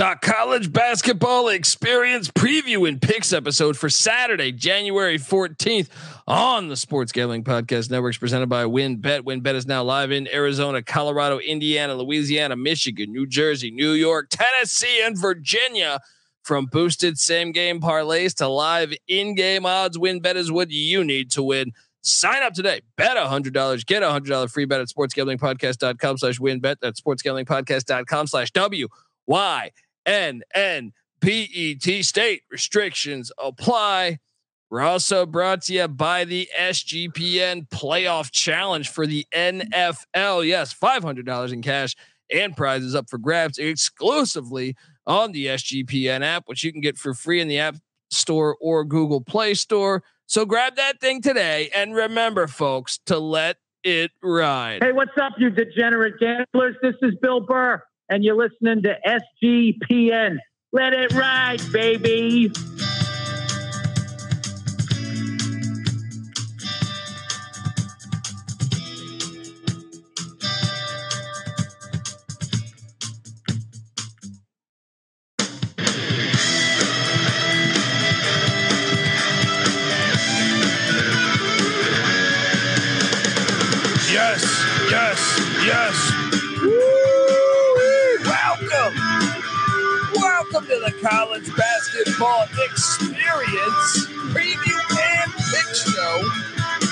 College basketball experience preview and picks episode for Saturday, January 14th on the Sports Gambling Podcast Networks presented by WynnBET. WynnBET is now live in Arizona, Colorado, Indiana, Louisiana, Michigan, New Jersey, New York, Tennessee, and Virginia. From boosted same game parlays to live in game odds, WynnBET is what you need to win. Sign up today. Bet $100. Get a $100 free bet at sportsgamblingpodcast.com slash wynnbet. That's sportsgamblingpodcast.com slash W Y N N P E T state restrictions apply. We're also brought to you by the SGPN playoff challenge for the NFL. Yes, $500 in cash and prizes up for grabs exclusively on the SGPN app, which you can get for free in the App Store or Google Play Store. So grab that thing today. And remember, folks, to let it ride. Hey, what's up, you degenerate gamblers? This is Bill Burr, and you're listening to SGPN. Let it ride, baby. Yes, yes, yes. College basketball experience preview and pick show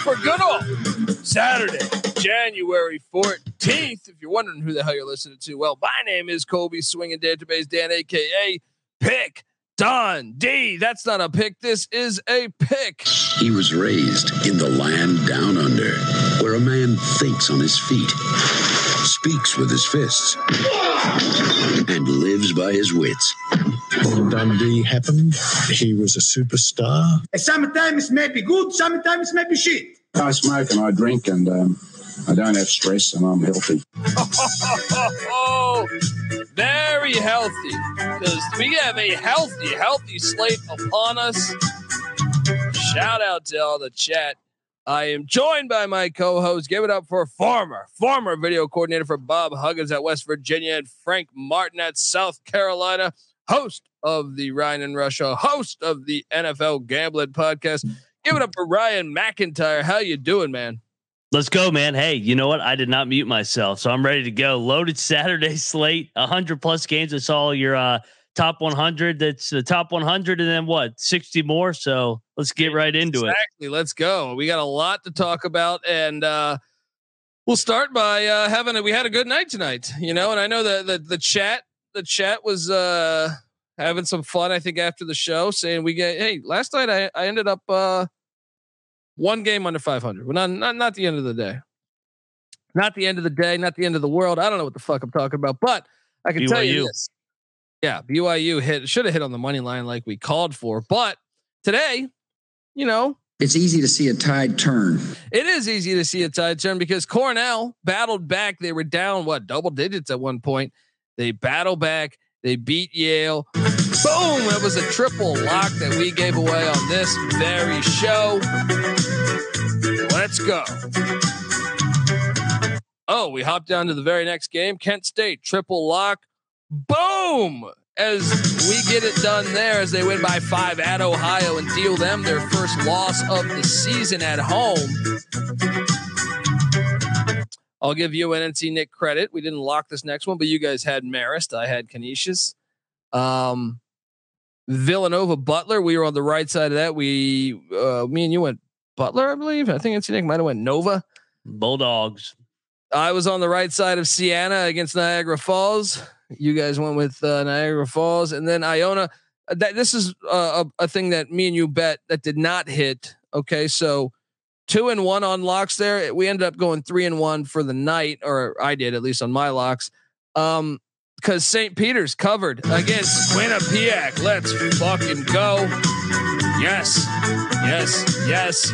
for good old Saturday, January 14th. If you're wondering who the hell you're listening to, well, my name is Colby Swinging Database Dan, aka Pick Dundee. That's not a pick. This is a pick. He was raised in the land down under, where a man thinks on his feet, speaks with his fists, and lives by his wits. When Dundee happened, he was a superstar. Sometimes may be good, sometimes may be shit. I smoke and I drink and um, I don't have stress and I'm healthy. Oh, very healthy. Because we have a healthy, healthy slate upon us. Shout out to all the chat. I am joined by my co-host. Give it up for former, former video coordinator for Bob Huggins at West Virginia and Frank Martin at South Carolina, host of the Ryan and Russia, host of the NFL Gambling Podcast. Give it up for Ryan McIntyre. How you doing, man? Let's go, man. Hey, you know what? I did not mute myself, so I'm ready to go. Loaded Saturday slate, 100 plus games. I saw your uh, top 100. That's the top 100, and then what? 60 more. So let's get right into it. Exactly. Let's go. We got a lot to talk about, and uh, we'll start by uh, having a. We had a good night tonight, you know, and I know that the, the chat, the chat was uh, having some fun. I think after the show, saying we get. Hey, last night I I ended up uh, one game under 500. Well, not not not the end of the day. Not the end of the day, not the end of the world. I don't know what the fuck I'm talking about, but I can tell you this. Yeah, BYU hit should have hit on the money line like we called for, but today, you know, It's easy to see a tide turn. it is easy to see a tide turn because Cornell battled back. They were down what double digits at one point. They battle back. They beat Yale. Boom! It was a triple lock that we gave away on this very show. Let's go. Oh, we hop down to the very next game. Kent State triple lock. Boom! As we get it done there, as they win by five at Ohio and deal them their first loss of the season at home. I'll give you and Nick credit. We didn't lock this next one, but you guys had Marist. I had Canisius. Um, Villanova Butler. We were on the right side of that. We, uh, me and you went Butler, I believe. I think NC Nick might have went Nova. Bulldogs. I was on the right side of Siena against Niagara Falls. You guys went with uh, Niagara Falls, and then Iona. Uh, That this is uh, a, a thing that me and you bet that did not hit. Okay, so two and one on locks there. We ended up going three and one for the night, or I did at least on my locks. Um, because St. Peter's covered against Quinnipiac. Let's fucking go. Yes, yes, yes.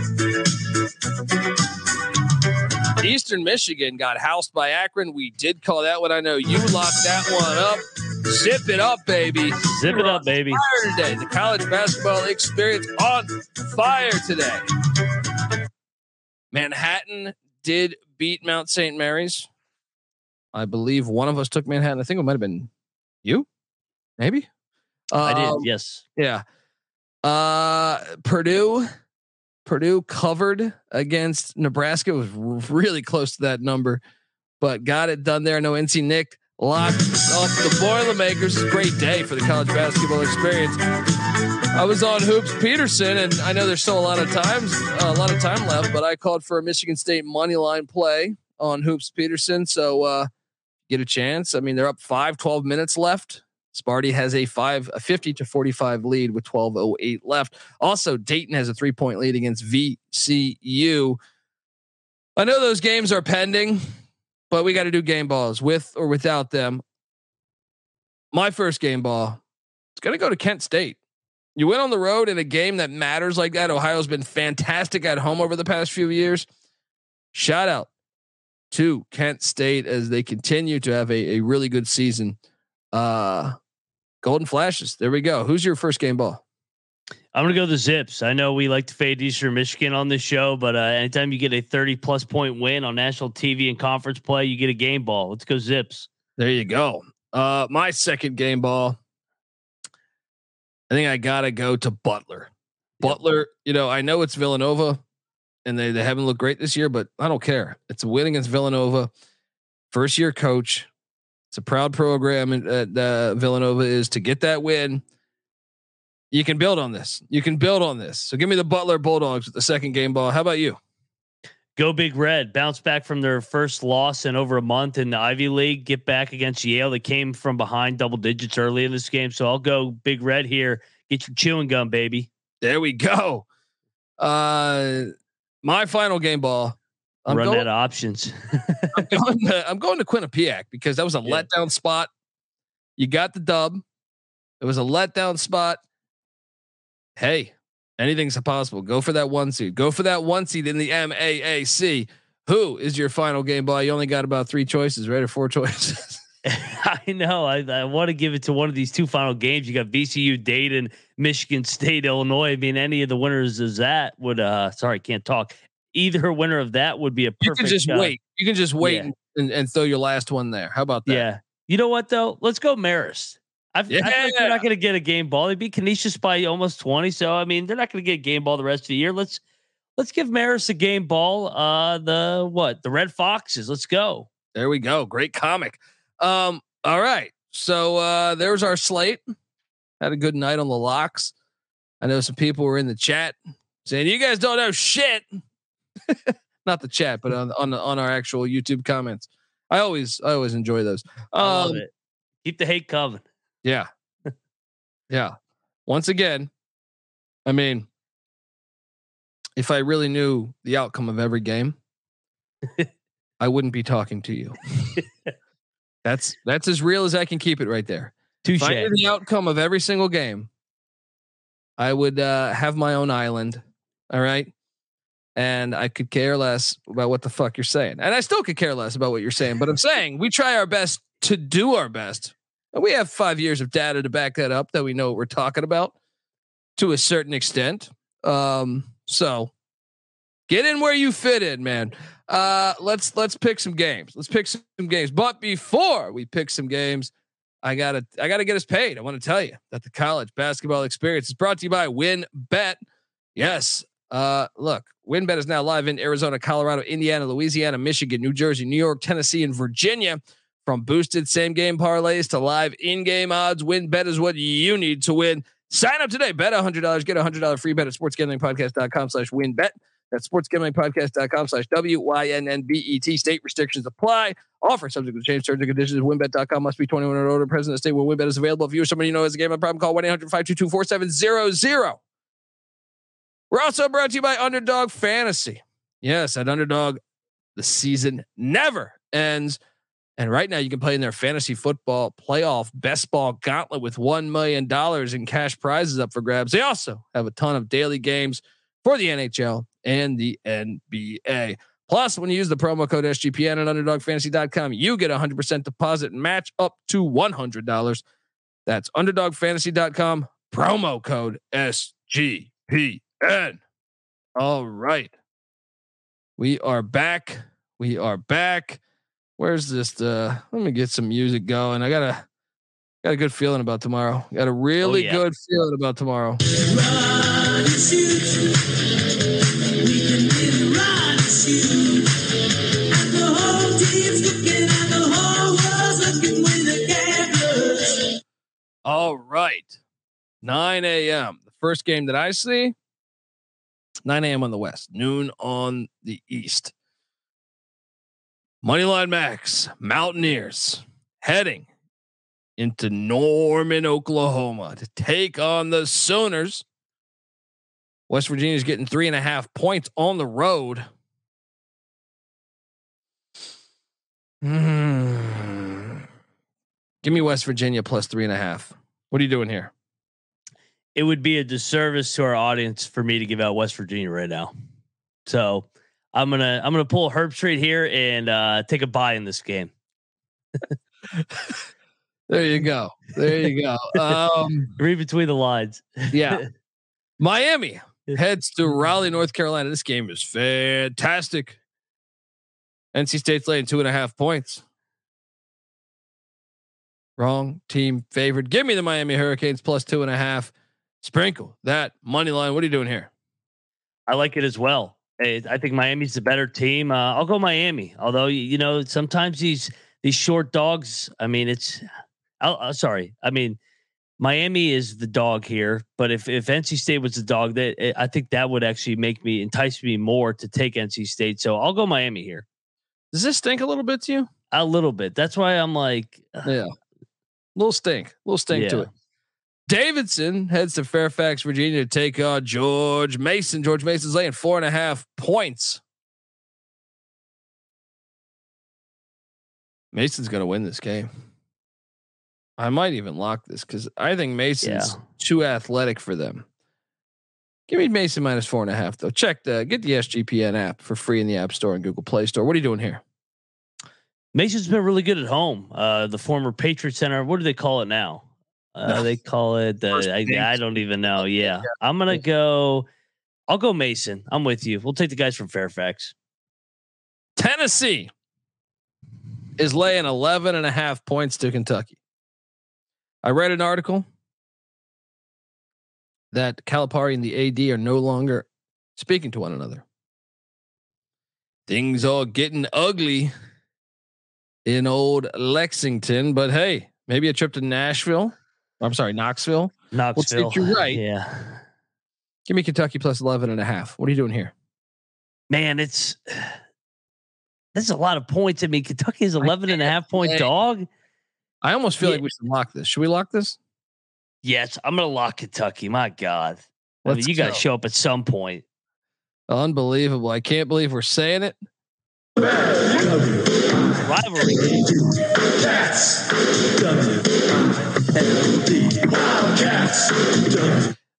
Eastern Michigan got housed by Akron. We did call that one. I know you locked that one up. Zip it up, baby. Zip it up, baby. Fire today. The college basketball experience on fire today. Manhattan did beat Mount St. Mary's. I believe one of us took Manhattan. I think it might have been you. Maybe. I did. Um, Yes. Yeah. Uh, Purdue, Purdue covered against Nebraska It was really close to that number, but got it done there. No NC Nick locked up the Boilermakers. Great day for the college basketball experience. I was on Hoops Peterson, and I know there's still a lot of times, a lot of time left, but I called for a Michigan State money line play on Hoops Peterson. So uh, get a chance. I mean, they're up five, 12 minutes left. Sparty has a five, a 50 to 45 lead with 12.08 left. Also, Dayton has a three point lead against VCU. I know those games are pending, but we got to do game balls with or without them. My first game ball, it's going to go to Kent State. You went on the road in a game that matters like that. Ohio's been fantastic at home over the past few years. Shout out to Kent State as they continue to have a, a really good season. Uh, Golden Flashes. There we go. Who's your first game ball? I'm gonna go the Zips. I know we like to fade Eastern Michigan on this show, but uh, anytime you get a 30 plus point win on national TV and conference play, you get a game ball. Let's go Zips. There you go. Uh, my second game ball. I think I gotta go to Butler. Butler, you know, I know it's Villanova, and they they haven't looked great this year, but I don't care. It's a win against Villanova. First year coach. It's a proud program that uh, Villanova is to get that win. You can build on this. You can build on this. So give me the Butler Bulldogs with the second game ball. How about you? Go Big Red. Bounce back from their first loss in over a month in the Ivy League. Get back against Yale. They came from behind double digits early in this game. So I'll go Big Red here. Get your chewing gum, baby. There we go. Uh, my final game ball. I'm Run going, out of options. I'm going to, I'm going to Quinnipiac because that was a Yeah. letdown spot. You got the dub. It was a letdown spot. Hey, anything's possible. Go for that one seed. Go for that one seed in the MAAC. Who is your final game ball? You only got about three choices, right? Or four choices. I know. I, I want to give it to one of these two final games. You got VCU, Dayton, Michigan State, Illinois. I mean, any of the winners of that would. uh Sorry, can't talk. Either winner of that would be a perfect. you can just uh, wait. You can just wait yeah. and, and, and throw your last one there. How about that? Yeah. You know what though? Let's go Marist. I've, I feel like they're not going to get a game ball. They beat Canisius by almost twenty, so I mean they're not going to get a game ball the rest of the year. Let's let's give Maris a game ball. Uh, the what? The Red Foxes. Let's go. There we go. Great comic. Um, all right. So uh there's our slate. Had a good night on the locks. I know some people were in the chat saying you guys don't know shit. Not the chat, but on on on our actual YouTube comments. I always I always enjoy those. I love Um, it. Keep the hate coming. Yeah. yeah. Once again, I mean, if I really knew the outcome of every game, I wouldn't be talking to you. that's that's as real as I can keep it right there. Touche. If I knew the outcome of every single game, I would uh, have my own island. All right. And I could care less about what the fuck you're saying. And I still could care less about what you're saying. But I'm saying we try our best to do our best. And we have five years of data to back that up that we know what we're talking about to a certain extent. Um, so get in where you fit in, man. Uh, let's let's pick some games. Let's pick some games. But before we pick some games, I gotta I gotta get us paid. I want to tell you that the college basketball experience is brought to you by WynnBET. Yes. Uh, look, WynnBET is now live in Arizona, Colorado, Indiana, Louisiana, Michigan, New Jersey, New York, Tennessee, and Virginia. From boosted same game parlays to live in game odds, WynnBET is what you need to win. Sign up today. Bet $100. Get a $100 free bet at sportsgamblingpodcast.com slash wynnbet. That's sportsgamblingpodcast.com slash W-Y-N-N-B-E-T. State restrictions apply. Offer subject to change terms and conditions. WynnBET.com must be 21 or older. Present in the state where WynnBET is available. If you or somebody you know has a gambling problem, call 1-800-522-4700. We're also brought to you by Underdog Fantasy. Yes, at Underdog, the season never ends. And right now, you can play in their fantasy football playoff best ball gauntlet with $1 million in cash prizes up for grabs. They also have a ton of daily games for the NHL and the NBA. Plus, when you use the promo code SGPN at underdogfantasy.com, you get a 100% deposit match up to $100. That's underdogfantasy.com, promo code SGPN. All right. We are back. We are back. Where's this? Uh, let me get some music going. I gotta Got a good feeling about tomorrow. Got a really Oh, yeah. good feeling about tomorrow. All right. 9 a.m. The first game that I see, 9 a.m. on the west, noon on the east. Moneyline Max, Mountaineers heading into Norman, Oklahoma to take on the Sooners. West Virginia's getting three and a half points on the road. Hmm. Give me West Virginia plus three and a half. What are you doing here? It would be a disservice to our audience for me to give out West Virginia right now. So I'm gonna I'm gonna pull Herbstreit here and uh, take a buy in this game. There you go. There you go. Um, Read between the lines. yeah. Miami heads to Raleigh, North Carolina. This game is fantastic. NC State's laying two and a half points. Wrong team favored. Give me the Miami Hurricanes plus two and a half. Sprinkle that money line. What are you doing here? I like it as well. I think Miami's the better team. Uh, I'll go Miami. Although you know sometimes these these short dogs. I mean, it's. I'll, uh, sorry. I mean, Miami is the dog here. But if if NC State was the dog, that eh, I think that would actually make me entice me more to take NC State. So I'll go Miami here Does this stink a little bit to you? a little bit. That's why I'm like, Yeah. Little stink. Little stink to it. Davidson heads to Fairfax, Virginia to take on George Mason. George Mason's laying four and a half points. Mason's going to win this game. I might even lock this because I think Mason's Yeah. too athletic for them. Give me Mason minus four and a half though. Check the get the SGPN app for free in the App Store and Google Play Store. What are you doing here? Mason's been really good at home. Uh, the former Patriot Center. What do they call it now? Uh, They call it. First Uh, I, I don't even know. Yeah, I'm gonna go. I'll go Mason. I'm with you. We'll take the guys from Fairfax. Tennessee is laying 11 and a half points to Kentucky. I read an article that Calipari and the AD are no longer speaking to one another. Things are getting ugly in old Lexington, but hey, maybe a trip to Nashville. I'm sorry, Knoxville. Knoxville. take you right. Yeah, Give me Kentucky plus 11 and a half. What are you doing here? man, it's this is a lot of points. I mean, Kentucky is 11 and a half point say- dog. I almost feel Yeah. like we should lock this. Should we lock this? Yes, I'm gonna lock Kentucky. My God, I mean, Let's you got to show up at some point. Unbelievable. I can't believe we're saying it. Rivalry.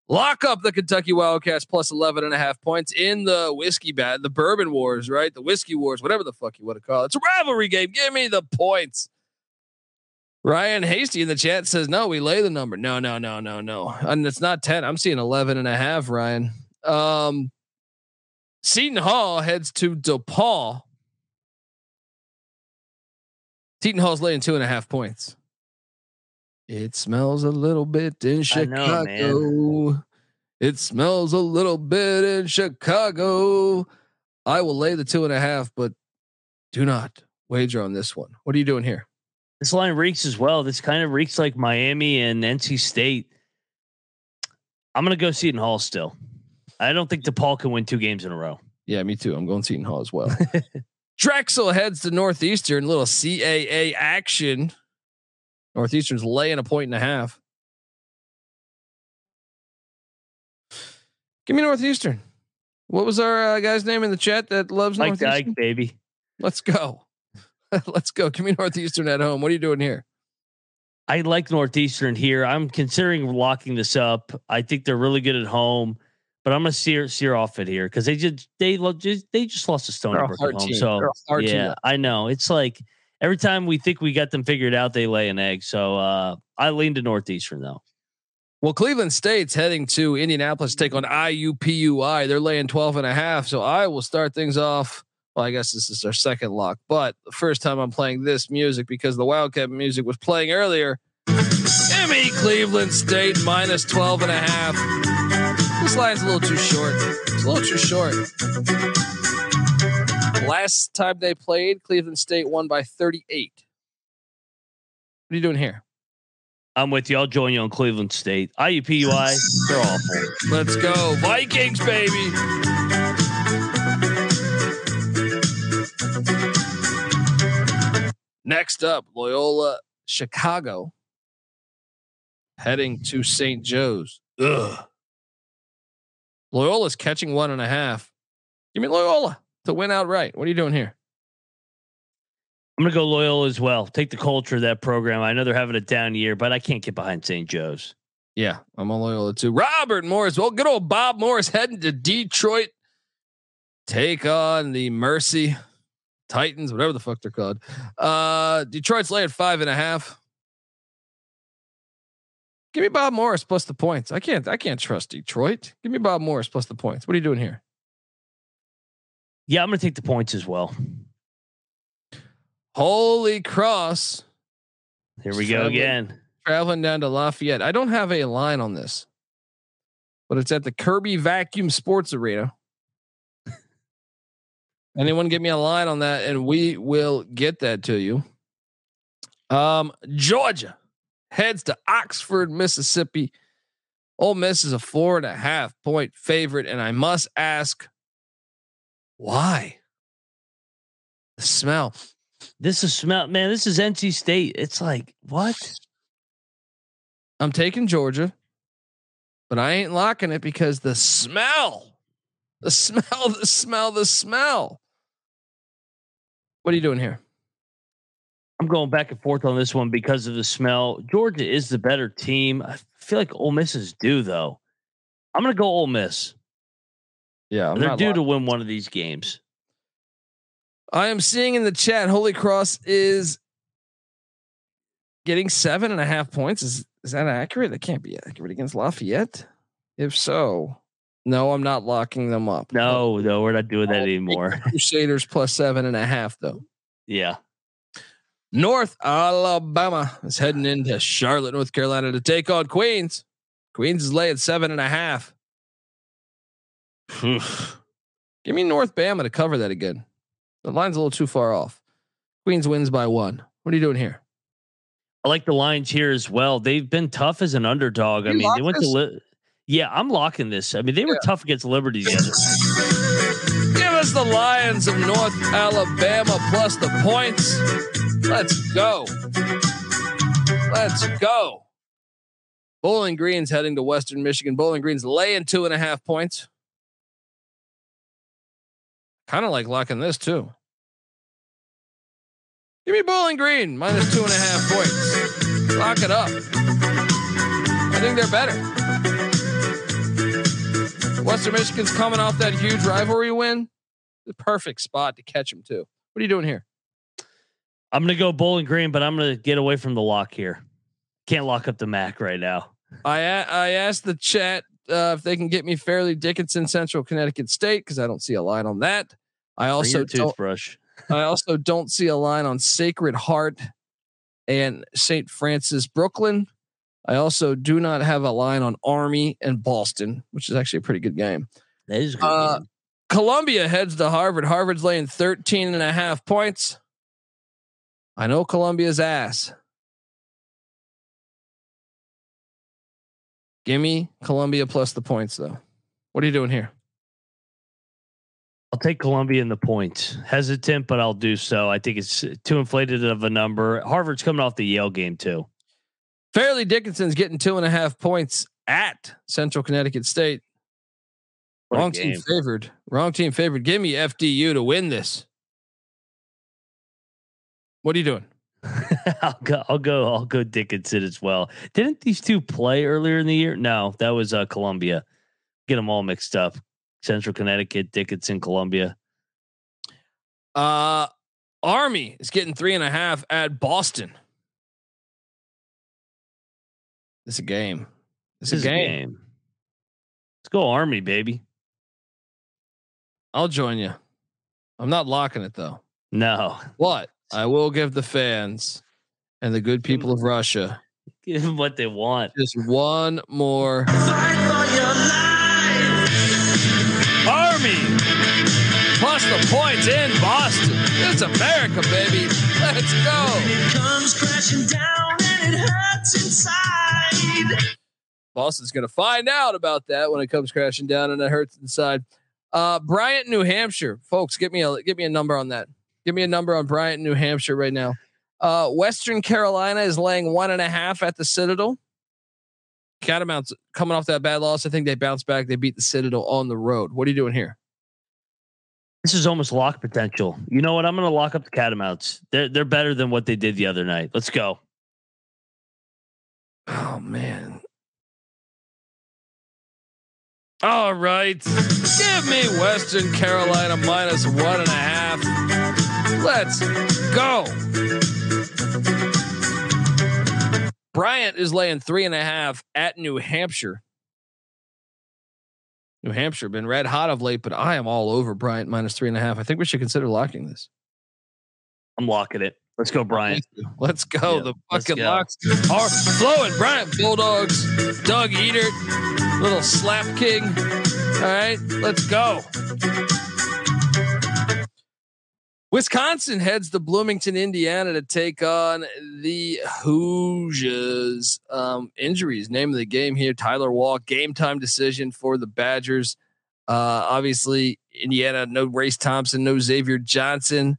Lock up the Kentucky Wildcats plus 11 and a half points in the whiskey bat, the bourbon wars, right? The whiskey wars, whatever the fuck you want to call it. It's a rivalry game. Give me the points. Ryan Hasty in the chat says, no, we lay the number. No, no, no, no, no. And it's not 10. I'm seeing 11 and a half, Ryan. Um, Seton Hall heads to DePaul. Seton Hall's laying two and a half points. It smells a little bit in I know, Chicago. It smells a little bit in Chicago. I will lay the two and a half, but do not wager on this one. What are you doing here? This line reeks as well. This kind of reeks like Miami and NC State. I'm gonna go Seton Hall still. I don't think DePaul can win two games in a row. Yeah, me too. I'm going Seton Hall as well. Drexel heads to Northeastern. Little CAA action. Northeastern's laying a point and a half. Give me Northeastern. What was our uh, guy's name in the chat that loves Mike Northeastern? Dyke, baby. Let's go. Let's go. Give me Northeastern at home. What are you doing here? I like Northeastern here. I'm considering locking this up. I think they're really good at home, but I'm gonna sear sear off it here because they just they just they just lost to Stony a Brook home. team. So a hard team. yeah, I know. It's like every time we think we got them figured out, they lay an egg. So uh, I lean to Northeastern though. Well, Cleveland State's heading to Indianapolis to take on IUPUI. They're laying 12 and a half. So I will start things off. Well, I guess this is our second lock, but the first time I'm playing this music because the Wildcat music was playing earlier. Me Cleveland State minus 12 and a half. This line's a little too short. It's a little too short. Last time they played, Cleveland State won by 38. What are you doing here? I'm with you. I'll join you on Cleveland State. IUPUI, they're awful. Let's go. Vikings, baby. Next up, Loyola Chicago heading to St. Joe's. Ugh. Loyola's catching one and a half. Give me Loyola to win outright. What are you doing here? I'm gonna go loyal as well. Take the culture of that program. I know they're having a down year, but I can't get behind St. Joe's. Yeah, I'm on Loyola too. Robert Morris. Well, good old Bob Morris heading to Detroit. Take on the Mercy Titans, whatever the fuck they're called. Uh, Detroit's laying five and a half. Give me Bob Morris plus the points. I can't. I can't trust Detroit. Give me Bob Morris plus the points. What are you doing here? Yeah, I'm gonna take the points as well. Holy Cross. Here we go Traveling- again. Traveling down to Lafayette. I don't have a line on this, but it's at the Kirby Vacuum Sports Arena. Anyone give me a line on that, and we will get that to you. Um, Georgia heads to Oxford, Mississippi. Ole Miss is a four and a half point favorite, and I must ask, why? The smell. This is smell, man. This is NC State. It's like what? I'm taking Georgia, but I ain't locking it because the smell, the smell, the smell, the smell. What are you doing here? I'm going back and forth on this one because of the smell. Georgia is the better team. I feel like Ole Miss is due though. I'm gonna go Ole Miss. Yeah, I'm They're not due lock- to win one of these games. I am seeing in the chat, Holy Cross is getting seven and a half points. Is is that accurate? That can't be accurate against Lafayette. If so, no, I'm not locking them up. No, no, we're not doing that I'll anymore. Crusaders plus seven and a half, though. yeah. North Alabama is heading into Charlotte, North Carolina to take on Queens. Queens is laying seven and a half. Give me North Bama to cover that again. The line's a little too far off. Queens wins by one. What are you doing here? I like the Lions here as well. They've been tough as an underdog. I mean, they went this? to li- yeah. I'm locking this. I mean, they were tough against Liberty the other. Give us the Lions of North Alabama plus the points. Let's go. Let's go. Bowling Green's heading to Western Michigan. Bowling Green's laying two and a half points. Kind of like locking this too. Give me Bowling Green minus two and a half points. Lock it up. I think they're better. Western Michigan's coming off that huge rivalry win. The perfect spot to catch them too. What are you doing here? I'm gonna go Bowling Green, but I'm gonna get away from the lock here. Can't lock up the MAC right now. I I asked the chat uh, if they can get me Fairleigh Dickinson Central Connecticut State because I don't see a line on that. I also don't, toothbrush. I also don't see a line on Sacred Heart and St. Francis Brooklyn. I also do not have a line on Army and Boston, which is actually a pretty good game. That is good. Uh, game. Columbia heads to Harvard. Harvard's laying 13 and a half points. I know Columbia's ass. Give me Columbia plus the points, though. What are you doing here? I'll take Columbia in the points. Hesitant, but I'll do so. I think it's too inflated of a number. Harvard's coming off the Yale game too. Fairleigh Dickinson's getting two and a half points at Central Connecticut State. What Wrong team favored. Wrong team favored. Give me FDU to win this. What are you doing? I'll go. I'll go. I'll go Dickinson as well. Didn't these two play earlier in the year? No, that was uh, Columbia. Get them all mixed up. Central Connecticut, Dickinson, Columbia. Uh Army is getting three and a half at Boston. It's a game. It's This a is game. Let's go Army, baby. I'll join you. I'm not locking it though. No, What? I will give the fans and the good people of Russia Give them what they want. Just one more. Army plus the points in Boston. It's America, baby. Let's go. It comes crashing down and it hurts inside. Boston's going to find out about that when it comes crashing down and it hurts inside. Uh, Bryant, New Hampshire, folks, give me a give me a number on that. Give me a number on Bryant, New Hampshire, right now. Uh, Western Carolina is laying one and a half at the Citadel. Catamounts coming off that bad loss. I think they bounced back. They beat the Citadel on the road. What are you doing here? This is almost lock potential. You know what? I'm going to lock up the Catamounts. They're they're better than what they did the other night. Let's go. Oh man. All right. Give me Western Carolina minus one and a half. Let's go. Bryant is laying three and a half at New Hampshire. New Hampshire been red hot of late, but I am all over Bryant minus three and a half. I think we should consider locking this. I'm locking it. Let's go, Bryant. Let's go. Yeah, the fucking go. locks are flowing. Bryant Bulldogs, Doug Eater, little slap king. All right, let's go. Wisconsin heads to Bloomington, Indiana to take on the Hoosiers. Um, injuries, name of the game here. Tyler Wahl, game time decision for the Badgers. Uh, obviously, Indiana, no Race Thompson, no Xavier Johnson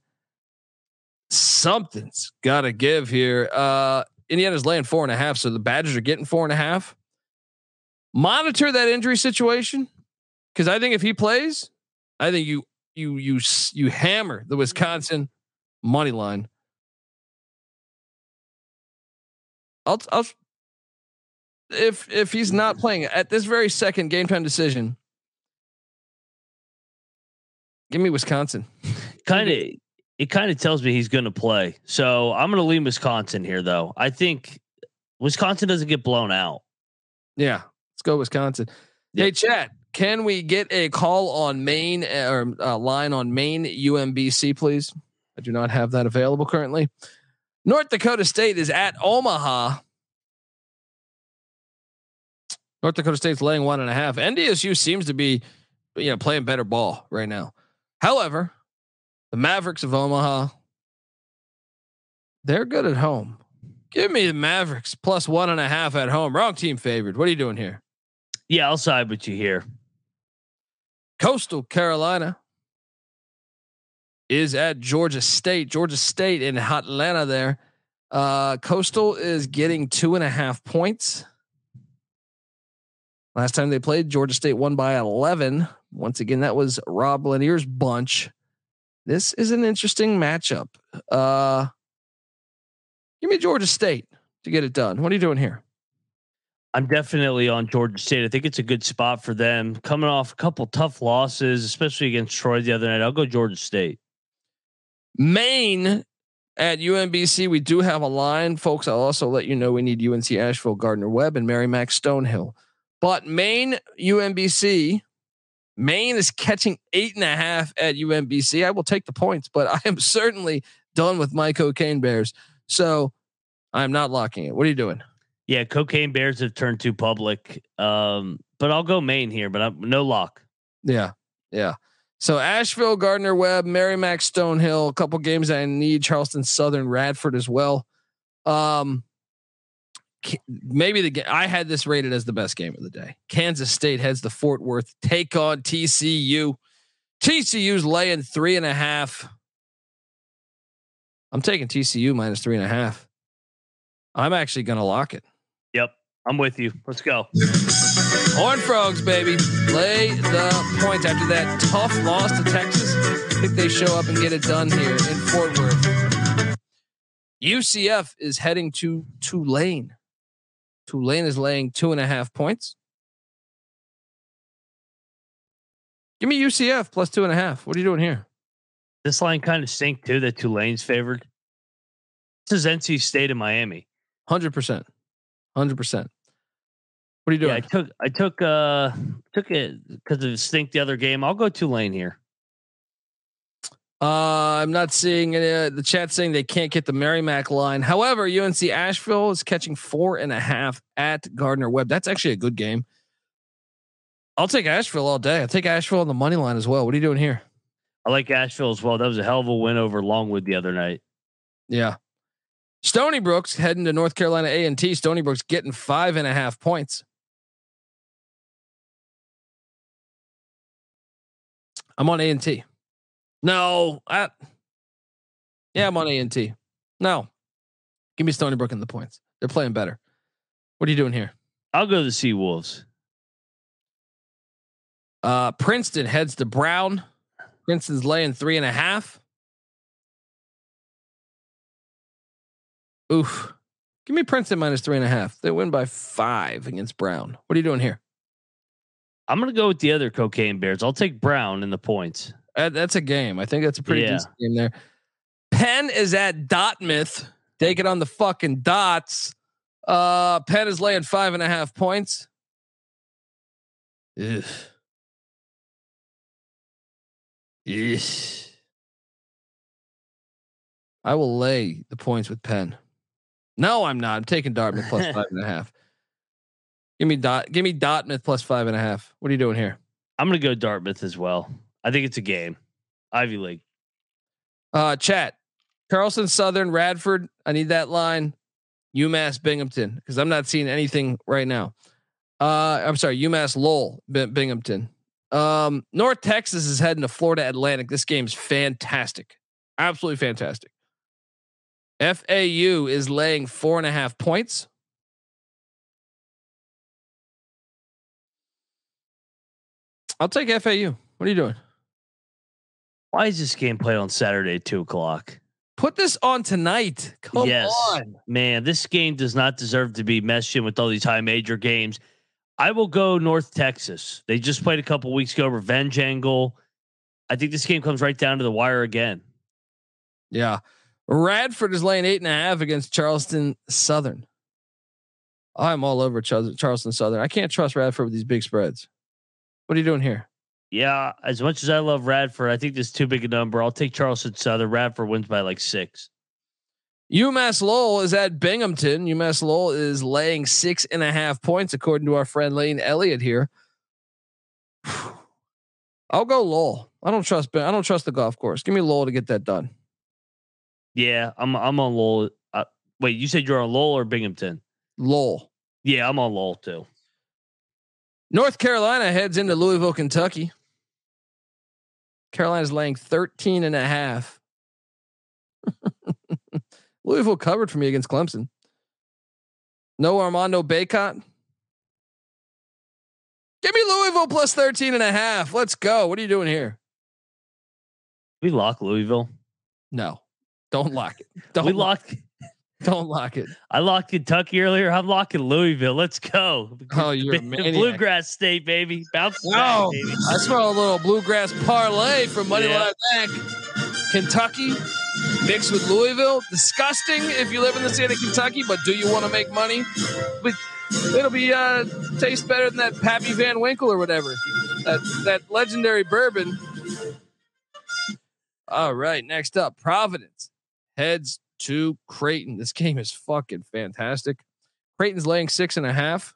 something's got to give here. Uh, Indiana's laying four and a half, so the Badgers are getting four and a half. Monitor that injury situation because I think if he plays, I think you you you you hammer the mm-hmm. Wisconsin money line. I'll I'll if if he's not mm-hmm. playing at this very second game time decision. Give me Wisconsin. Kind of. It kind of tells me he's going to play. So I'm going to lean Wisconsin here, though. I think Wisconsin doesn't get blown out. Yeah, let's go Wisconsin. Hey, Chad, can we get a call on Maine uh, or uh, line on Maine UMBC, please? I do not have that available currently. North Dakota State is at Omaha. North Dakota State's laying one and a half. NDSU seems to be, you know, playing better ball right now. However, the Mavericks of Omaha, they're good at home. Give me the Mavericks plus one and a half at home. Wrong team favored. What are you doing here? Yeah, I'll side with you here. Coastal Carolina is at Georgia State. Georgia State in Atlanta there. Uh, Coastal is getting two and a half points. Last time they played, Georgia State won by 11. Once again, that was Rob Lanier's bunch. This is an interesting matchup. Uh, give me Georgia State to get it done. What are you doing here? I'm definitely on Georgia State. I think it's a good spot for them. Coming off a couple tough losses, especially against Troy the other night. I'll go Georgia State. Maine at UMBC, we do have a line, folks. I'll also let you know we need UNC Asheville, Gardner Webb, and Merrimack Stonehill. But Maine UMBC, Maine is catching eight and a half at UMBC. I will take the points, but I am certainly done with my cocaine bears. So I'm not locking it. What are you doing? Yeah, cocaine bears have turned too public. Um, but I'll go Maine here, but I'm no lock. Yeah. Yeah. So Asheville, Gardner Webb, Merrimack, Stonehill, a couple games I need, Charleston Southern, Radford as well. Um maybe the ga- I had this rated as the best game of the day. Kansas State heads to Fort Worth, take on TCU. TCU's laying three and a half. I'm taking TCU minus three and a half. I'm actually gonna lock it. I'm with you. Let's go. Horned Frogs, baby. Lay the points after that tough loss to Texas. I think they show up and get it done here in Fort Worth. UCF is heading to Tulane. Tulane is laying two and a half points. Give me UCF plus two and a half. What are you doing here? This line kind of stink too. That Tulane's favored. This is NC State and Miami. Hundred percent. Hundred percent. What are you doing? Yeah, I took I took uh took it because of stink the other game. I'll go Tulane here. Uh, I'm not seeing uh, the chat saying they can't get the Merrimack line. However, UNC Asheville is catching four and a half at Gardner Webb. That's actually a good game. I'll take Asheville all day. I'll take Asheville on the money line as well. What are you doing here? I like Asheville as well. That was a hell of a win over Longwood the other night. Yeah. Stony Brooks heading to North Carolina A and T. Stony Brooks getting five and a half points. I'm on A and T. No, I, yeah, I'm on A and T. No, give me Stony Brook in the points. They're playing better. What are you doing here? I'll go to the Sea Wolves. Uh, Princeton heads to Brown. Princeton's laying three and a half. Oof. Give me Princeton minus three and a half. They win by five against Brown. What are you doing here? I'm gonna go with the other cocaine bears. I'll take Brown in the points. Uh, that's a game. I think that's a pretty Yeah. decent game there. Penn is at Dartmouth, taking on the fucking dots. Uh, Penn is laying five and a half points. Ugh. Ugh. I will lay the points with Penn. No, I'm not. I'm taking Dartmouth plus five and a half. Give me dot. Give me Dartmouth plus five and a half. What are you doing here? I'm gonna go Dartmouth as well. I think it's a game. Ivy League. Uh, chat. Charleston Southern Radford. I need that line. UMass Binghamton because I'm not seeing anything right now. Uh, I'm sorry, UMass Lowell Bing- Binghamton. Um, North Texas is heading to Florida Atlantic. This game's fantastic, absolutely fantastic. FAU is laying four and a half points. I'll take FAU. What are you doing? Why is this game played on Saturday two o'clock? Put this on tonight. Come Yes. on. Man, this game does not deserve to be meshed in with all these high major games. I will go North Texas. They just played a couple weeks ago. Revenge angle. I think this game comes right down to the wire again. Yeah. Radford is laying eight and a half against Charleston Southern. I'm all over Charleston Southern. I can't trust Radford with these big spreads. What are you doing here? Yeah, as much as I love Radford, I think this is too big a number. I'll take Charleston Southern. Radford wins by like six. UMass Lowell is at Binghamton. UMass Lowell is laying six and a half points, according to our friend Lane Elliott here. I'll go Lowell. I don't trust. Ben- I don't trust the golf course. Give me Lowell to get that done. Yeah, I'm I'm on Lowell. Uh, wait, you said you're on Lowell or Binghamton? Lowell. Yeah, I'm on Lowell too. North Carolina heads into Louisville, Kentucky. Carolina's laying 13 and a half. Louisville covered for me against Clemson. No Armando Bacot. Give me Louisville plus 13 and a half. Let's go. What are you doing here? We lock Louisville. No. Don't lock it. Don't we lock, lock. Don't lock it. I locked Kentucky earlier. I'm locking Louisville. Let's go. Oh, you're a maniac. Bluegrass State, baby. Bounce No, back, baby. I smell a little bluegrass parlay from Moneyline Yeah. Bank. Kentucky mixed with Louisville. Disgusting if you live in the state of Kentucky, but do you want to make money? But it'll be uh taste better than that Pappy Van Winkle or whatever. That that legendary bourbon. All right, next up, Providence heads to Creighton. This game is fucking fantastic. Creighton's laying six and a half.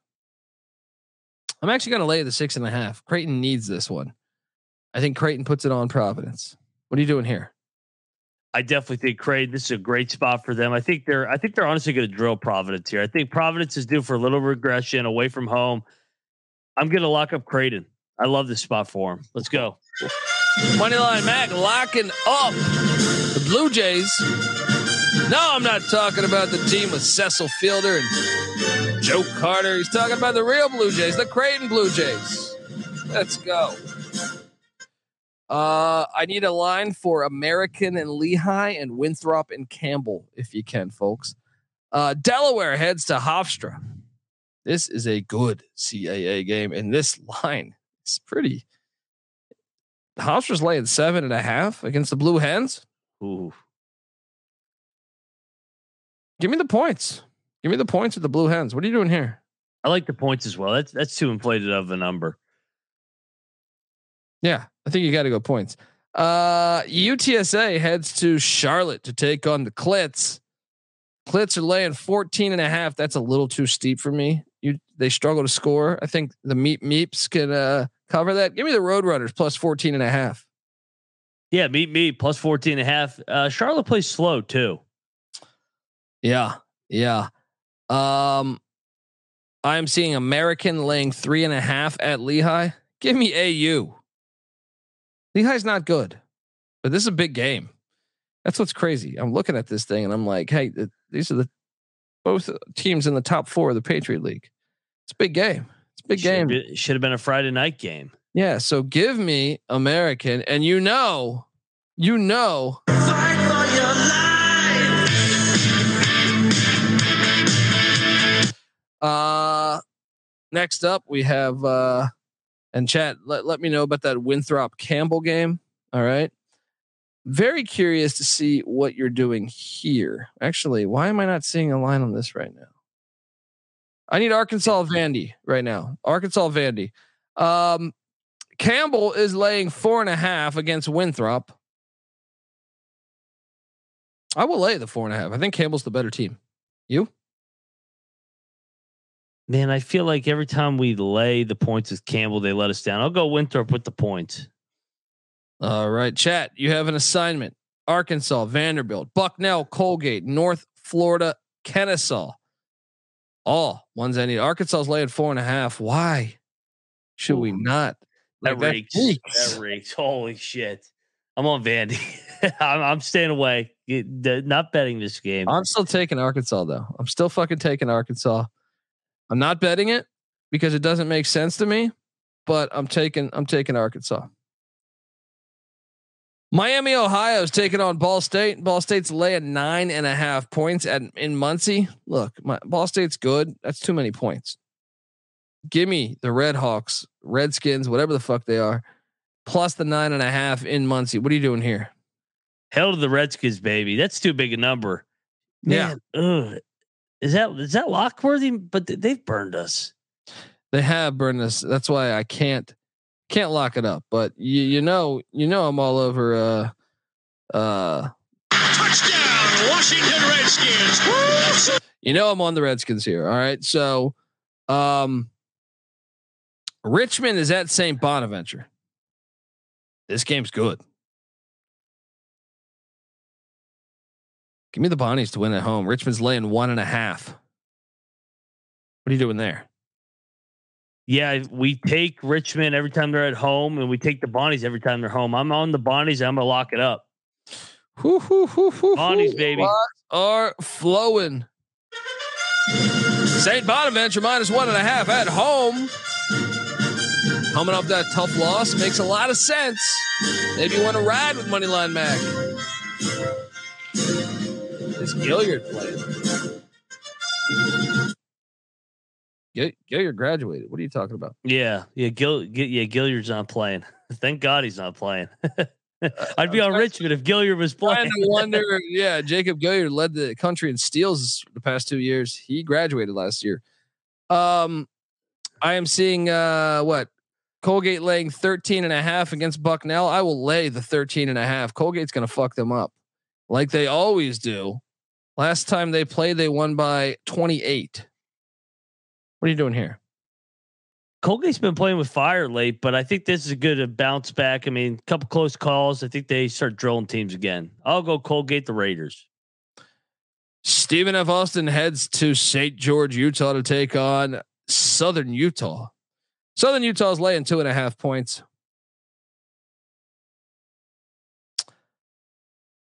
I'm actually going to lay the six and a half. Creighton needs this one. I think Creighton puts it on Providence. What are you doing here? I definitely think Creighton. This is a great spot for them. I think they're. I think they're honestly going to drill Providence here. I think Providence is due for a little regression away from home. I'm going to lock up Creighton. I love this spot for him. Let's go. Moneyline Mac locking up the Blue Jays. No, I'm not talking about the team with Cecil Fielder and Joe Carter. He's talking about the real Blue Jays, the Creighton Blue Jays. Let's go. Uh, I need a line for American and Lehigh and Winthrop and Campbell, if you can, folks. Uh, Delaware heads to Hofstra. This is a good CAA game, and this line is pretty. Hofstra's laying seven and a half against the Blue Hens. Ooh. Give me the points. Give me the points with the Blue Hens. What are you doing here? I like the points as well. That's that's too inflated of a number. Yeah, I think you got to go points. Uh, UTSA heads to Charlotte to take on the Clits. Clits are laying 14 and a half. That's a little too steep for me. You they struggle to score. I think the Meep Meeps can uh, cover that. Give me the Roadrunners plus 14 and a half. Yeah, meet me plus 14 and a half. Uh, Charlotte plays slow too. Yeah. Yeah. Um I'm seeing American laying three and a half at Lehigh. Give me AU. Lehigh's not good, but this is a big game. That's what's crazy. I'm looking at this thing and I'm like, hey, these are the both teams in the top four of the Patriot League. It's a big game. It's a big Should game. be- Should have been a Friday night game. Yeah. So give me American, and you know, you know, Uh next up we have uh and chat let, let me know about that Winthrop Campbell game. All right. Very curious to see what you're doing here. Actually, why am I not seeing a line on this right now? I need Arkansas Vandy right now. Arkansas Vandy. Um Campbell is laying four and a half against Winthrop. I will lay the four and a half. I think Campbell's the better team. You? Man, I feel like every time we lay the points with Campbell, they let us down. I'll go Winthrop with the points. All right, chat. You have an assignment: Arkansas, Vanderbilt, Bucknell, Colgate, North Florida, Kennesaw. All ones I need. Arkansas's laying four and a half. Why should we not? That Like, reeks. reeks. That reeks. Holy shit. I'm on Vandy. I'm, I'm staying away. Not betting this game. I'm still taking Arkansas though. I'm still fucking taking Arkansas. I'm not betting it because it doesn't make sense to me, but I'm taking I'm taking Arkansas. Miami, Ohio is taking on Ball State. Ball State's laying nine and a half points at in Muncie. Look, my, Ball State's good. That's too many points. Give me the Red Hawks, Redskins, whatever the fuck they are, plus the nine and a half in Muncie. What are you doing here? Hell to the Redskins, baby. That's too big a number. Yeah. Ugh. Is that is that Lockworthy? But th- they've burned us. They have burned us. That's why I can't can't lock it up. But you you know you know I'm all over uh uh Touchdown, Washington Redskins. you know I'm on the Redskins here. All right. So um Richmond is at St. Bonaventure. This game's good. Give me the Bonnies to win at home. Richmond's laying one and a half. What are you doing there? Yeah, we take Richmond every time they're at home, and we take the Bonnies every time they're home. I'm on the Bonnies. I'm gonna lock it up. Whoo, whoo, whoo, Bonnies, baby. Are flowing. St. Bonaventure minus one and a half at home. Coming off that tough loss makes a lot of sense. Maybe you want to ride with Moneyline Mac. Is Gilyard playing? Gil- Gilyard graduated. What are you talking about? Yeah, yeah, Gil, Gil yeah, Gilyard's not playing. Thank God he's not playing. I'd be on Richmond if Gilyard was playing. I wonder. Yeah, Jacob Gilyard led the country in steals the past two years. He graduated last year. Um, I am seeing uh what Colgate laying 13 and a half against Bucknell. I will lay the 13 and a half. Colgate's going to fuck them up like they always do. Last time they played, they won by 28. What are you doing here? Colgate's been playing with fire late, but I think this is a good uh, bounce back. I mean, a couple close calls. I think they start drilling teams again. I'll go Colgate the Raiders. Stephen F. Austin heads to St. George, Utah to take on Southern Utah. Southern Utah's laying two and a half points.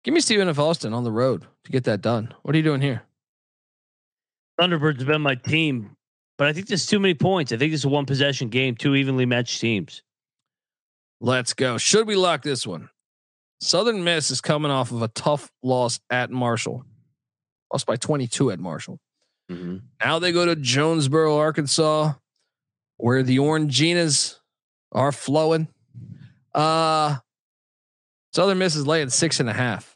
Give me Stephen F. Austin on the road to get that done. What are you doing here? Thunderbirds have been my team, but I think there's too many points. I think this is a one possession game, two evenly matched teams. Let's go. Should we lock this one? Southern Miss is coming off of a tough loss at Marshall. Lost by 22 at Marshall. Now they go to Jonesboro, Arkansas, where the Oranginas are flowing. Uh Southern Miss is laying six and a half.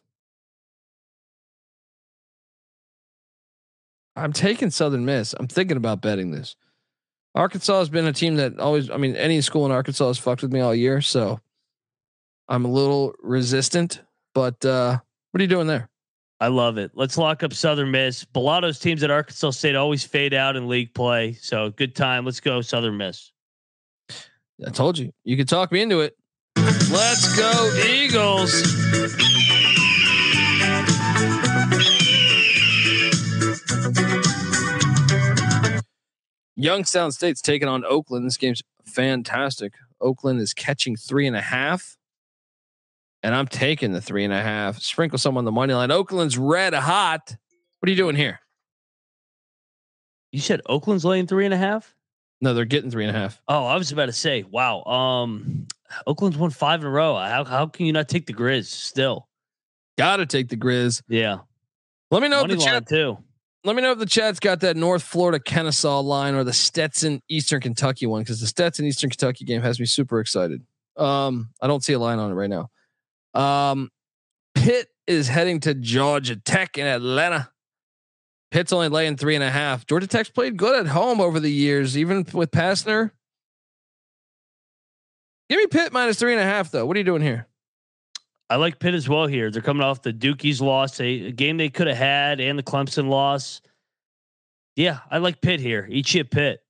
I'm taking Southern Miss. I'm thinking about betting this. Arkansas has been a team that always, I mean, any school in Arkansas has fucked with me all year. So I'm a little resistant, but uh, what are you doing there? I love it. Let's lock up Southern Miss. Balado's teams at Arkansas State always fade out in league play. So good time. Let's go Southern Miss. I told you, you could talk me into it. Let's go Eagles. Youngstown State's taking on Oakland. This game's fantastic. Oakland is catching three and a half. And I'm taking the three and a half. Sprinkle some on the money line. Oakland's red hot. What are you doing here? You said Oakland's laying three and a half? No, they're getting three and a half. Oh, I was about to say, wow. Um, Oakland's won five in a row. How how can you not take the Grizz still? Gotta take the Grizz. Yeah. Let me know Money if the chat too. Let me know if the chat's got that North Florida Kennesaw line or the Stetson Eastern Kentucky one because the Stetson Eastern Kentucky game has me super excited. Um, I don't see a line on it right now. Um, Pitt is heading to Georgia Tech in Atlanta. Pitt's only laying three and a half. Georgia Tech's played good at home over the years, even with Pastner. Give me Pitt minus three and a half, though. What are you doing here? I like Pitt as well here. They're coming off the Dukies loss, a, game they could have had, and the Clemson loss. Yeah, I like Pitt here. Eat shit Pitt.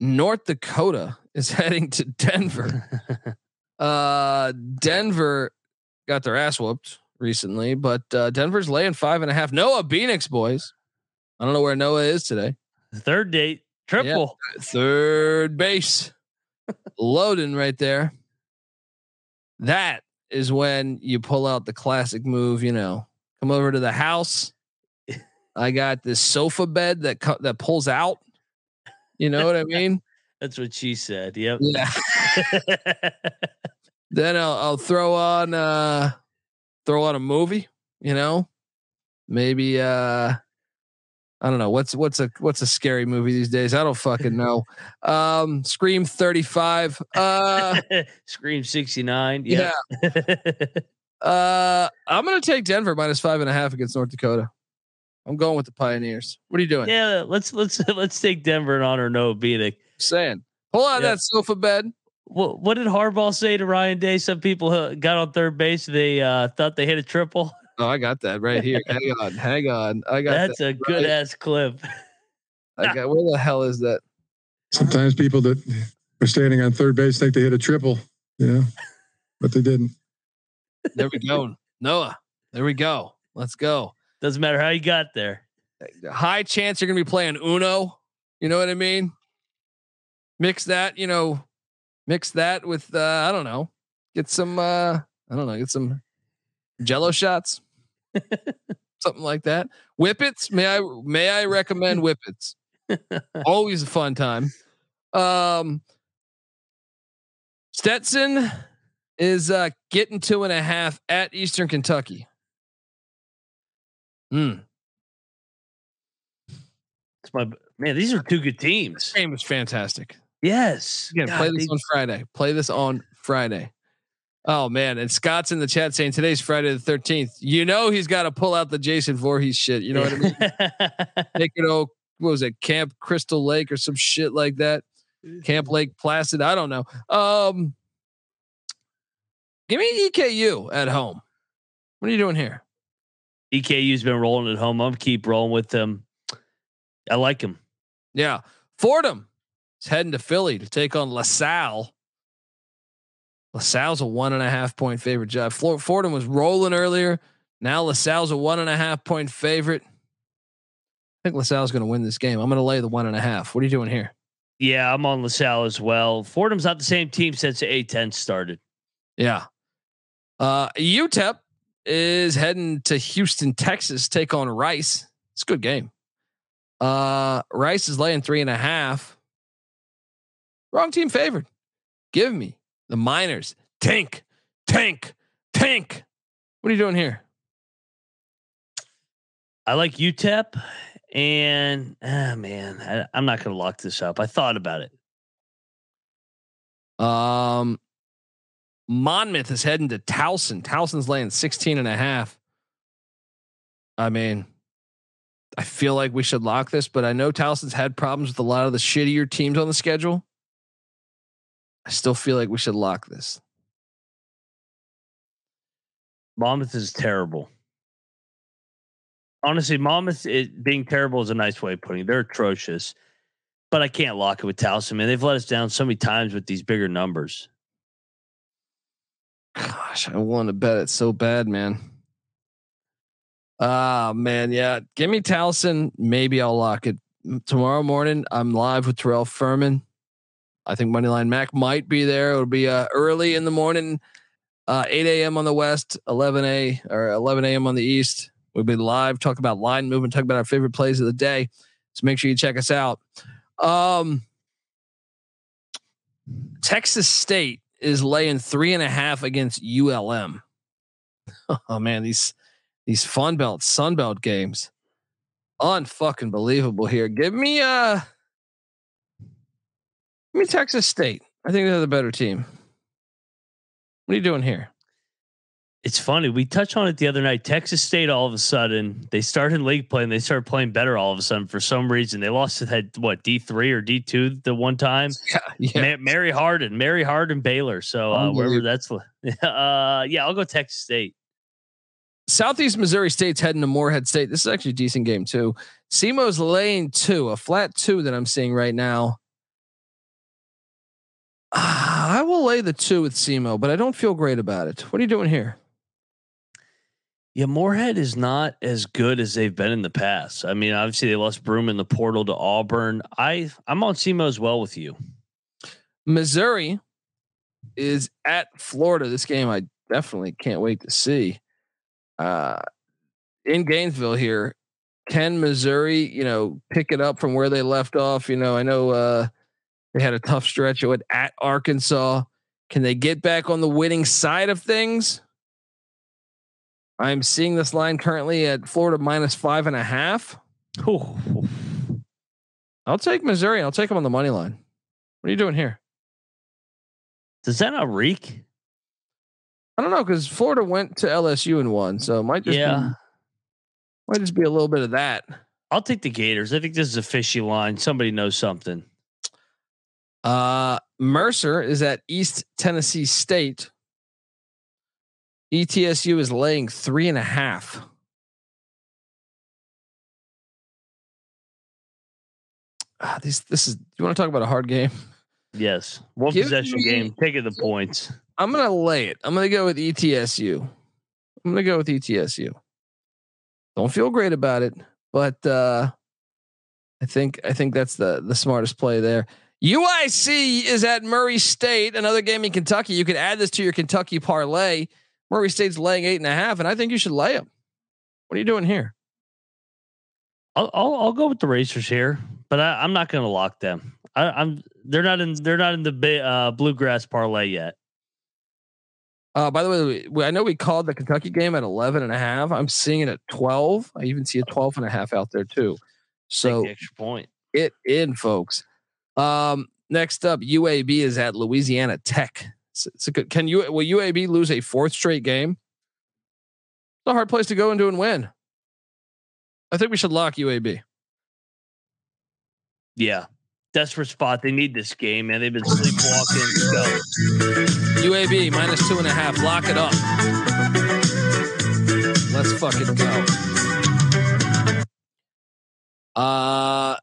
North Dakota is heading to Denver. uh, Denver got their ass whooped recently, but uh, Denver's laying five and a half. Noah Phoenix boys. I don't know where Noah is today. Third date, triple. Third base, loading right there. That is when you pull out the classic move. You know, come over to the house. I got this sofa bed that co- that pulls out. You know what I mean? That's what she said. Yep. Yeah. then I'll, I'll throw on uh throw on a movie you know maybe uh i don't know what's what's a what's a scary movie these days i don't fucking know um scream 35 uh Scream 69. yeah Yeah. uh i'm gonna take denver minus five and a half against north dakota i'm going with the pioneers what are you doing yeah. Let's let's let's take Denver in honor of Noah Beanick. saying pull out Yeah. that sofa bed What what did Harbaugh say to Ryan Day? Some people uh, got on third base. They uh, thought they hit a triple. Oh i got that right here hang on hang on i got That's that a good right- ass clip. I got where the hell is that Sometimes people that are standing on third base think they hit a triple, you know, but they didn't. There we go. Noah. There we go. Let's go. Doesn't matter how you got there. High chance you're gonna be playing Uno. You know what I mean? Mix that, you know, mix that with uh, I don't know. Get some uh I don't know, get some jello shots. Something like that. Whippets. May I may I recommend whippets? Always a fun time. Um Stetson is uh getting two and a half at Eastern Kentucky. Hmm. It's my man. These are two good teams. game was fantastic. Yes. Again, God, play this they- on Friday. Play this on Friday. Oh man, and Scott's in the chat saying today's Friday the thirteenth. You know he's got to pull out the Jason Voorhees shit. You know what I mean? Take it oh, what was it, Camp Crystal Lake or some shit like that? Camp Lake Placid. I don't know. Um, give me EKU at home. What are you doing here? EKU's been rolling at home. I'm keep rolling with them. I like him. Yeah, Fordham is heading to Philly to take on LaSalle. LaSalle's a one and a half point favorite. Job. Fordham was rolling earlier. Now LaSalle's a one and a half point favorite. I think LaSalle's going to win this game. I'm going to lay the one and a half. What are you doing here? Yeah, I'm on LaSalle as well. Fordham's not the same team since the A10 started. Yeah. Uh, UTEP is heading to Houston, Texas, take on Rice. It's a good game. Uh, Rice is laying three and a half. Wrong team favored. Give me the Miners. Tank, tank, tank. What are you doing here? I like UTEP, and ah man, I, I'm not gonna lock this up. I thought about it. Um, Monmouth is heading to Towson. Towson's laying 16 and a half. I mean, I feel like we should lock this, but I know Towson's had problems with a lot of the shittier teams on the schedule. I still feel like we should lock this. Monmouth is terrible. Honestly, Monmouth being terrible is a nice way of putting it. They're atrocious, but I can't lock it with Towson. Man, they've let us down so many times with these bigger numbers. Gosh, I want to bet it so bad, man. Ah, man, yeah. Give me Towson. Maybe I'll lock it tomorrow morning. I'm live with Terrell Furman. I think Moneyline Mac might be there. It'll be uh, early in the morning, uh, 8 a.m. on the west, 11 a or 11 a.m. on the east. We'll be live, talk about line movement, talk about our favorite plays of the day. So make sure you check us out. Um, Texas State is laying three and a half against ULM. Oh man, these these Fun Belt, Sun Belt games, unfucking believable here. Give me uh, give me Texas State. I think they're the better team. What are you doing here? It's funny. We touched on it the other night. Texas State, all of a sudden, they started league play and they started playing better all of a sudden for some reason. They lost to that, what, D3 or D2 the one time? Yeah, yeah. Ma- Mary Hardin, Mary Hardin Baylor. So uh, wherever that's, uh, yeah, I'll go Texas State. Southeast Missouri State's heading to Morehead State. This is actually a decent game too. SEMO's lane two, a flat two that I'm seeing right now. Ah, I will lay the two with SEMO, but I don't feel great about it. What are you doing here? Yeah, Morehead is not as good as they've been in the past. I mean, obviously they lost Broome in the portal to Auburn. I I'm on SEMO as well with you. Missouri is at Florida. This game I definitely can't wait to see. Uh, in Gainesville here, can Missouri, you know, pick it up from where they left off? You know, I know uh, they had a tough stretch at, at Arkansas. Can they get back on the winning side of things? I'm seeing this line currently at Florida minus five and a half. Ooh. I'll take Missouri. I'll take them on the money line. What are you doing here? Does that not reek? I don't know because Florida went to LSU and won, so it might just Yeah. be, might just be a little bit of that. I'll take the Gators. I think this is a fishy line. Somebody knows something. Uh, Mercer is at East Tennessee State. ETSU is laying three and a half. Ah, this this is. You want to talk about a hard game? Yes. One Give possession me- game. Take it the points. I'm gonna lay it. I'm gonna go with ETSU. I'm gonna go with ETSU. Don't feel great about it, but uh, I think I think that's the the smartest play there. UIC is at Murray State, another game in Kentucky. You could add this to your Kentucky parlay. Murray State's laying eight and a half, and I think you should lay them. What are you doing here? I'll I'll, I'll go with the Racers here, but I, I'm not going to lock them. I, I'm they're not in they're not in the uh, bluegrass parlay yet. Uh, by the way, we- I know we called the Kentucky game at 11 and a half. I'm seeing it at 12. I even see a 12 and a half out there too. So extra point. it in, folks. Um, next up, UAB is at Louisiana Tech. It's, it's a good. Can you will UAB lose a fourth straight game? It's a hard place to go into and win. I think we should lock UAB. Yeah. Desperate spot. They need this game, man. They've been sleepwalking. Go. UAB minus two and a half. Lock it up. Let's fucking go. Uh